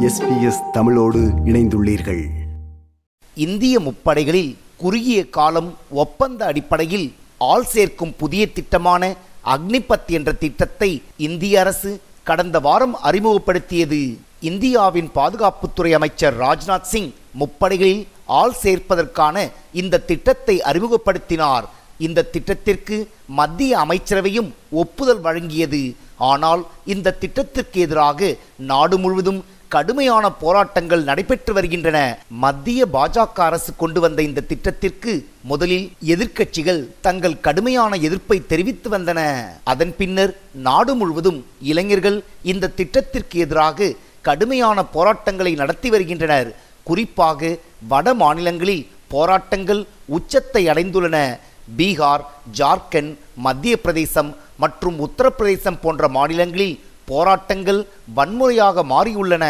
SBS தமிழோடு இணைந்துள்ளீர்கள். இந்திய முப்படைகளில் குறுகிய காலம் ஒப்பந்த அடிப்படையில் ஆள் சேர்க்கும் புதிய திட்டமான அக்னிபத் என்ற திட்டத்தை இந்திய அரசு கடந்த வாரம் அறிமுகப்படுத்தியது. இந்தியாவின் பாதுகாப்புத்துறை அமைச்சர் ராஜ்நாத் சிங் முப்படைகளில் ஆள் சேர்ப்பதற்கான இந்த திட்டத்தை அறிமுகப்படுத்தினார். இந்த திட்டத்திற்கு மத்திய அமைச்சரவையும் ஒப்புதல் வழங்கியது. ஆனால் இந்த திட்டத்திற்கு எதிராக நாடு முழுவதும் கடுமையான போராட்டங்கள் நடைபெற்று வருகின்றன. மத்திய பாஜக அரசு கொண்டு வந்த இந்த திட்டத்திற்கு முதலில் எதிர்க்கட்சிகள் தங்கள் கடுமையான எதிர்ப்பை தெரிவித்து வந்தன. அதன் பின்னர் நாடு முழுவதும் இளைஞர்கள் இந்த திட்டத்திற்கு எதிராக கடுமையான போராட்டங்களை நடத்தி வருகின்றனர். குறிப்பாக வட மாநிலங்களில் போராட்டங்கள் உச்சத்தை அடைந்துள்ளன. பீகார் ஜார்க்கண்ட் மத்திய பிரதேசம் மற்றும் உத்தரப்பிரதேசம் போன்ற மாநிலங்களில் போராட்டங்கள் வன்முறையாக மாறியுள்ளன.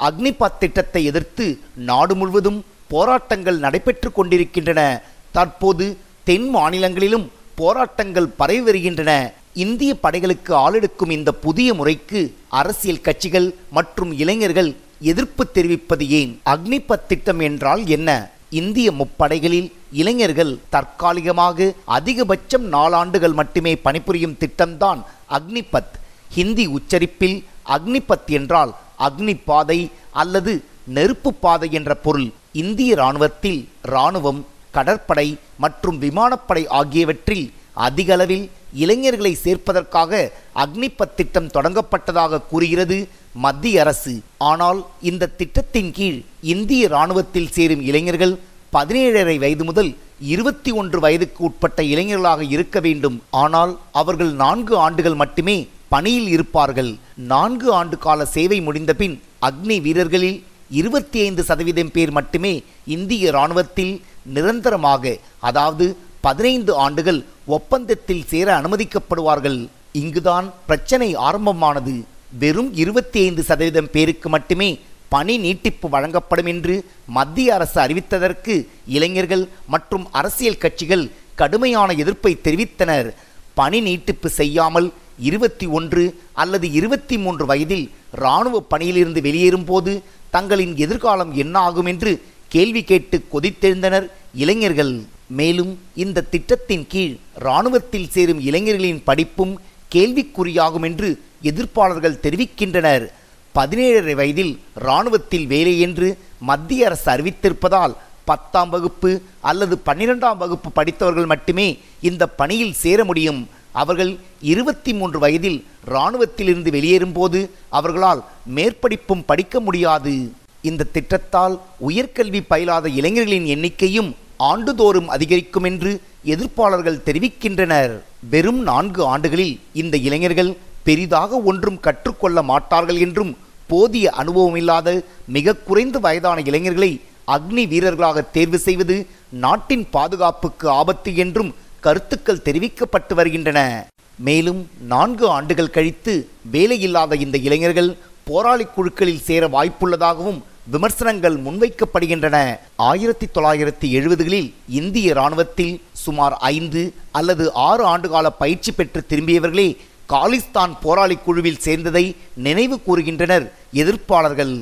அக்னிபத் திட்டத்தை எதிர்த்து நாடு முழுவதும் போராட்டங்கள் நடைபெற்று கொண்டிருக்கின்றன. தற்போது தென் மாநிலங்களிலும் போராட்டங்கள் பரவி வருகின்றன. இந்திய படைகளுக்கு ஆளெடுக்கும் இந்த புதிய முறைக்கு அரசியல் கட்சிகள் மற்றும் இளைஞர்கள் எதிர்ப்பு தெரிவிப்பது ஏன்? அக்னிபத் திட்டம் என்றால் என்ன? இந்திய முப்படைகளில் இளைஞர்கள் தற்காலிகமாக அதிகபட்சம் நாலாண்டுகள் மட்டுமே பணிபுரியும் திட்டம்தான் அக்னிபத். ஹிந்தி உச்சரிப்பில் அக்னிபத் என்றால் அக்னி பாதை அல்லது நெருப்பு பாதை என்ற பொருள். இந்திய இராணுவத்தில் இராணுவம் கடற்படை மற்றும் விமானப்படை ஆகியவற்றில் அதிகளவில் இளைஞர்களை சேர்ப்பதற்காக அக்னிபத் திட்டம் தொடங்கப்பட்டதாக கூறுகிறது மத்திய அரசு. ஆனால் இந்த திட்டத்தின் கீழ் இந்திய இராணுவத்தில் சேரும் இளைஞர்கள் பதினேழரை வயது முதல் இருபத்தி ஒன்று வயதுக்கு உட்பட்ட இளைஞர்களாக இருக்க வேண்டும். ஆனால் அவர்கள் நான்கு ஆண்டுகள் மட்டுமே பணியில் இருப்பார்கள். நான்கு ஆண்டு கால சேவை முடிந்தபின் அக்னி வீரர்களில் இருபத்தி ஐந்து சதவீதம் பேர் மட்டுமே இந்திய இராணுவத்தில் நிரந்தரமாக அதாவது பதினைந்து ஆண்டுகள் ஒப்பந்தத்தில் சேர அனுமதிக்கப்படுவார்கள். இங்குதான் பிரச்சனை ஆரம்பமானது. வெறும் இருபத்தி ஐந்து சதவீதம் பேருக்கு மட்டுமே பணி நீட்டிப்பு வழங்கப்படும் என்று மத்திய அரசு அறிவித்ததற்கு இளைஞர்கள் மற்றும் அரசியல் கட்சிகள் கடுமையான எதிர்ப்பை தெரிவித்தனர். பணி நீட்டிப்பு செய்யாமல் இருபத்தி ஒன்று அல்லது இருபத்தி மூன்று வயதில் இராணுவ பணியிலிருந்து வெளியேறும் போது தங்களின் எதிர்காலம் என்ன ஆகும் என்று கேள்வி கேட்டு கொதித்தெழுந்தனர் இளைஞர்கள். மேலும் இந்த திட்டத்தின் கீழ் இராணுவத்தில் சேரும் இளைஞர்களின் படிப்பும் கேள்விக்குறியாகும் என்று எதிர்ப்பாளர்கள் தெரிவிக்கின்றனர். பதினேழரை வயதில் இராணுவத்தில் வேலை என்று மத்திய அரசு அறிவித்திருப்பதால் பத்தாம் வகுப்பு அல்லது பன்னிரெண்டாம் வகுப்பு படித்தவர்கள் மட்டுமே இந்த பணியில் சேர முடியும். அவர்கள் இருபத்தி மூன்று வயதில் இராணுவத்திலிருந்து வெளியேறும்போது அவர்களால் மேற்படிப்பும் படிக்க முடியாது. இந்த திட்டத்தால் உயர்கல்வி பயிலாத இளைஞர்களின் எண்ணிக்கையும் ஆண்டுதோறும் அதிகரிக்கும் என்று எதிர்ப்பாளர்கள் தெரிவிக்கின்றனர். வெறும் நான்கு ஆண்டுகளில் இந்த இளைஞர்கள் பெரிதாக ஒன்றும் கற்றுக்கொள்ள மாட்டார்கள் என்றும் போதிய அனுபவமில்லாத மிக குறைந்த வயதான இளைஞர்களை அக்னி வீரர்களாக தேர்வு செய்வது நாட்டின் பாதுகாப்புக்கு ஆபத்து என்றும் கருத்துக்கள் தெரிவிக்கப்பட்டு வருகின்றன. மேலும் நான்கு ஆண்டுகள் கழித்து வேலையில்லாத இந்த இளைஞர்கள் போராளி குழுக்களில் சேர வாய்ப்புள்ளதாகவும் விமர்சனங்கள் முன்வைக்கப்படுகின்றன. ஆயிரத்தி தொள்ளாயிரத்தி எழுபதுகளில் இந்திய இராணுவத்தில் சுமார் ஐந்து அல்லது ஆறு ஆண்டுகால பயிற்சி பெற்று திரும்பியவர்களே காலிஸ்தான் போராளி குழுவில் சேர்ந்ததை நினைவு கூறுகின்றனர். எதிர்ப்பாளர்கள்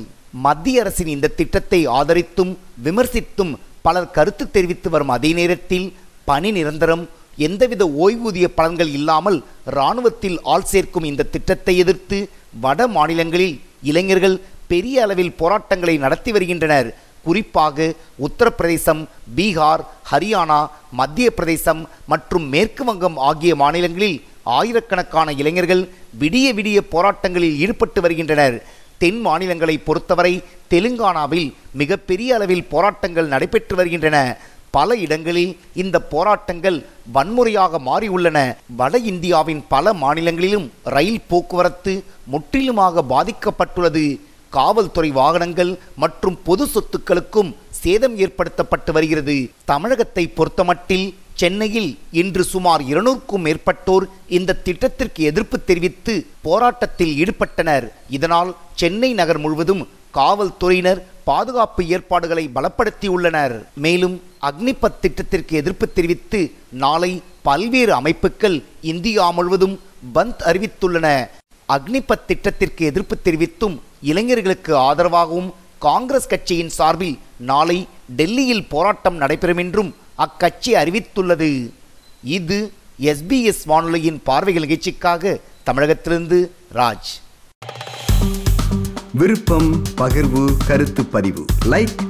மத்திய அரசின் இந்த திட்டத்தை ஆதரித்தும் விமர்சித்தும் பலர் கருத்து தெரிவித்து வரும் அதே நேரத்தில் பணி நிரந்தரம் எந்தவித ஓய்வூதிய பலன்கள் இல்லாமல் இராணுவத்தில் ஆள் சேர்க்கும் இந்த திட்டத்தை எதிர்த்து வட மாநிலங்களில் இளைஞர்கள் பெரிய அளவில் போராட்டங்களை நடத்தி வருகின்றனர். குறிப்பாக உத்தரப்பிரதேசம் பீகார் ஹரியானா மத்திய பிரதேசம் மற்றும் மேற்கு வங்கம் ஆகிய மாநிலங்களில் ஆயிரக்கணக்கான இளைஞர்கள் விடிய விடிய போராட்டங்களில் ஈடுபட்டு வருகின்றனர். தென் மாநிலங்களை பொறுத்தவரை தெலுங்கானாவில் மிகப்பெரிய அளவில் போராட்டங்கள் நடைபெற்று வருகின்றன. பல இடங்களில் இந்த போராட்டங்கள் வன்முறையாக மாறியுள்ளன. வட இந்தியாவின் பல மாநிலங்களிலும் ரயில் போக்குவரத்து முற்றிலுமாக பாதிக்கப்பட்டுள்ளது. காவல்துறை வாகனங்கள் மற்றும் பொது சொத்துக்களுக்கும் சேதம் ஏற்படுத்தப்பட்டு வருகிறது. தமிழகத்தை பொறுத்தமட்டில் சென்னையில் இன்று சுமார் இருநூறுக்கும் மேற்பட்டோர் இந்த திட்டத்திற்கு எதிர்ப்பு தெரிவித்து போராட்டத்தில் ஈடுபட்டனர். இதனால் சென்னை நகர் முழுவதும் காவல்துறையினர் பாதுகாப்பு ஏற்பாடுகளை பலப்படுத்தியுள்ளனர். மேலும் அக்னிபத் திட்டத்திற்கு எதிர்ப்பு தெரிவித்து நாளை பல்வேறு அமைப்புகள் இந்தியா முழுவதும் பந்த் அறிவித்துள்ளன. அக்னிபத் திட்டத்திற்கு எதிர்ப்பு தெரிவித்தும் இளைஞர்களுக்கு ஆதரவாகவும் காங்கிரஸ் கட்சியின் சார்பில் நாளை டெல்லியில் போராட்டம் நடைபெறும் என்றும் அக்கட்சி அறிவித்துள்ளது. இது எஸ்பிஎஸ் வானொலியின் பார்வைகள் நிகழ்ச்சிக்காக தமிழகத்திலிருந்து ராஜ். விருப்பம் பகிர்வு கருத்து பதிவு. லைக்